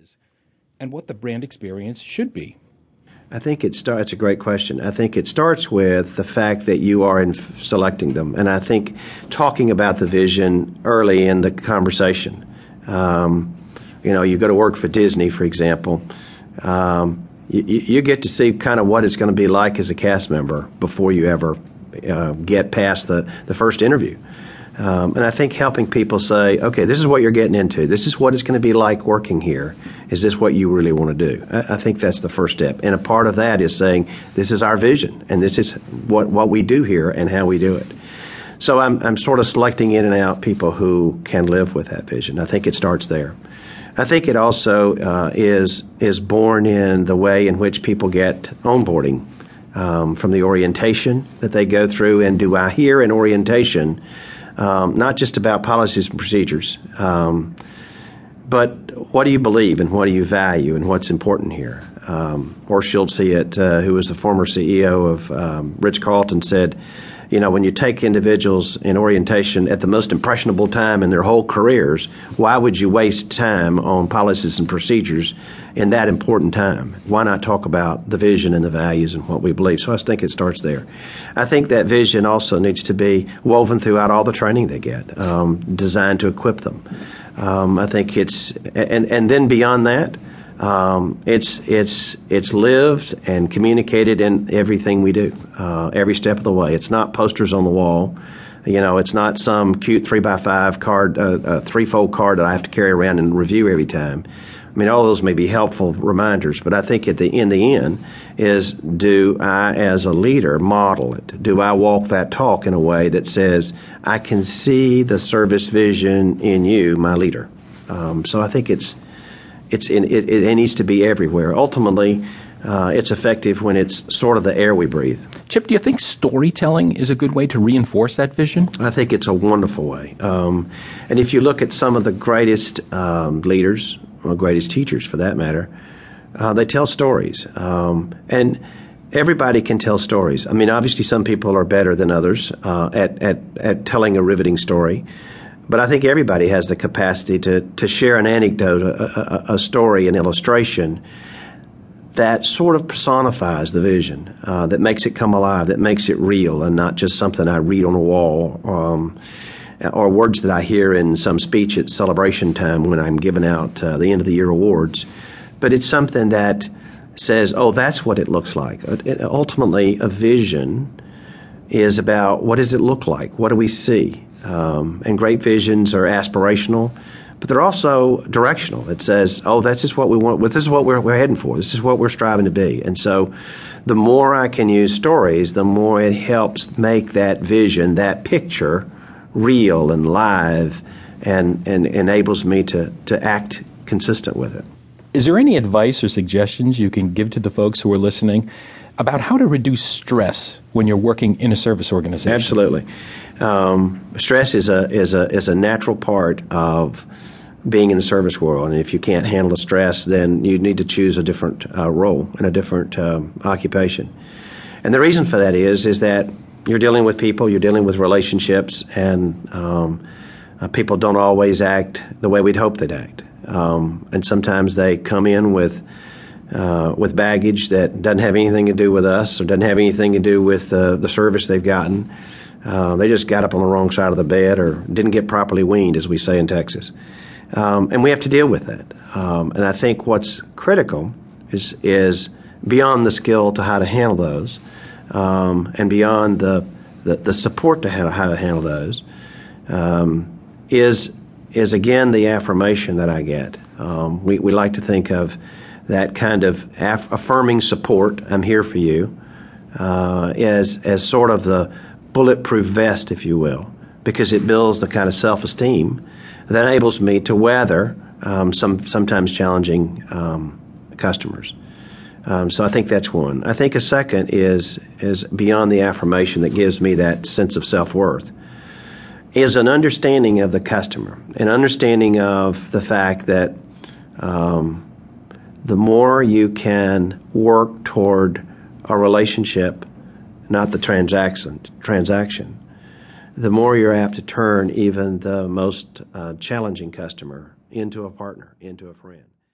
is and what the brand experience should be? I think it starts. A great question. I think it starts with the fact that you are in f- selecting them, and I think talking about the vision early in the conversation. Um, you know, you go to work for Disney, for example. Um, you, you, get to see kind of what it's going to be like as a cast member before you ever uh, get past the, the first interview. Um, and I think helping people say, okay, this is what you're getting into. This is what it's going to be like working here. Is this what you really want to do? I, I, think that's the first step. And a part of that is saying, this is our vision, and this is what, what we do here and how we do it. So I'm, I'm sort of selecting in and out people who can live with that vision. I think it starts there. I think it also uh, is is born in the way in which people get onboarding um, from the orientation that they go through. And do I hear an orientation um, not just about policies and procedures, um, but what do you believe and what do you value and what's important here? Um, Horst Schulze, uh, who was the former CEO of um, Ritz Carlton, said you know, when you take individuals in orientation at the most impressionable time in their whole careers, why would you waste time on policies and procedures in that important time? Why not talk about the vision and the values and what we believe? So I think it starts there. I think that vision also needs to be woven throughout all the training they get, um, designed to equip them. Um, I think it's, and, and then beyond that, um, it's it's it's lived and communicated in everything we do, uh, every step of the way. It's not posters on the wall, you know. It's not some cute three by five card, uh, a threefold card that I have to carry around and review every time. I mean, all those may be helpful reminders, but I think at the in the end is do I, as a leader, model it? Do I walk that talk in a way that says I can see the service vision in you, my leader? Um, so I think it's it's in, it, it needs to be everywhere. Ultimately, uh, it's effective when it's sort of the air we breathe. Chip, do you think storytelling is a good way to reinforce that vision? I think it's a wonderful way. Um, and if you look at some of the greatest um, leaders, or greatest teachers for that matter, uh, they tell stories. Um, and everybody can tell stories. I mean, obviously, some people are better than others uh, at, at, at telling a riveting story. But I think everybody has the capacity to, to share an anecdote, a, a, a story, an illustration that sort of personifies the vision, uh, that makes it come alive, that makes it real, and not just something I read on a wall um, or words that I hear in some speech at celebration time when I'm giving out uh, the end of the year awards. But it's something that says, oh, that's what it looks like. It, ultimately, a vision is about what does it look like? What do we see? Um, and great visions are aspirational, but they're also directional. It says, "Oh, that's just what we want. This is what we're, we're heading for. This is what we're striving to be." And so, the more I can use stories, the more it helps make that vision, that picture, real and live, and and enables me to to act consistent with it. Is there any advice or suggestions you can give to the folks who are listening about how to reduce stress when you're working in a service organization? Absolutely. Um, stress is a is a is a natural part of being in the service world, and if you can't handle the stress, then you need to choose a different uh, role and a different um, occupation. And the reason for that is is that you're dealing with people, you're dealing with relationships, and um, uh, people don't always act the way we'd hope they'd act. Um, and sometimes they come in with uh, with baggage that doesn't have anything to do with us or doesn't have anything to do with uh, the service they've gotten. Uh, they just got up on the wrong side of the bed or didn't get properly weaned, as we say in Texas. Um, and we have to deal with that. Um, and I think what's critical is is beyond the skill to how to handle those, um, and beyond the, the, the support to how, to handle those, um, is is again the affirmation that I get. Um, we we like to think of that kind of aff- affirming support. I'm here for you. Uh, as as sort of the bulletproof vest, if you will, because it builds the kind of self esteem that enables me to weather um, some sometimes challenging um, customers. Um, so I think that's one. I think a second is is beyond the affirmation that gives me that sense of self worth is an understanding of the customer, an understanding of the fact that um, the more you can work toward a relationship not the transaction. Transaction. The more you're apt to turn even the most uh, challenging customer into a partner, into a friend.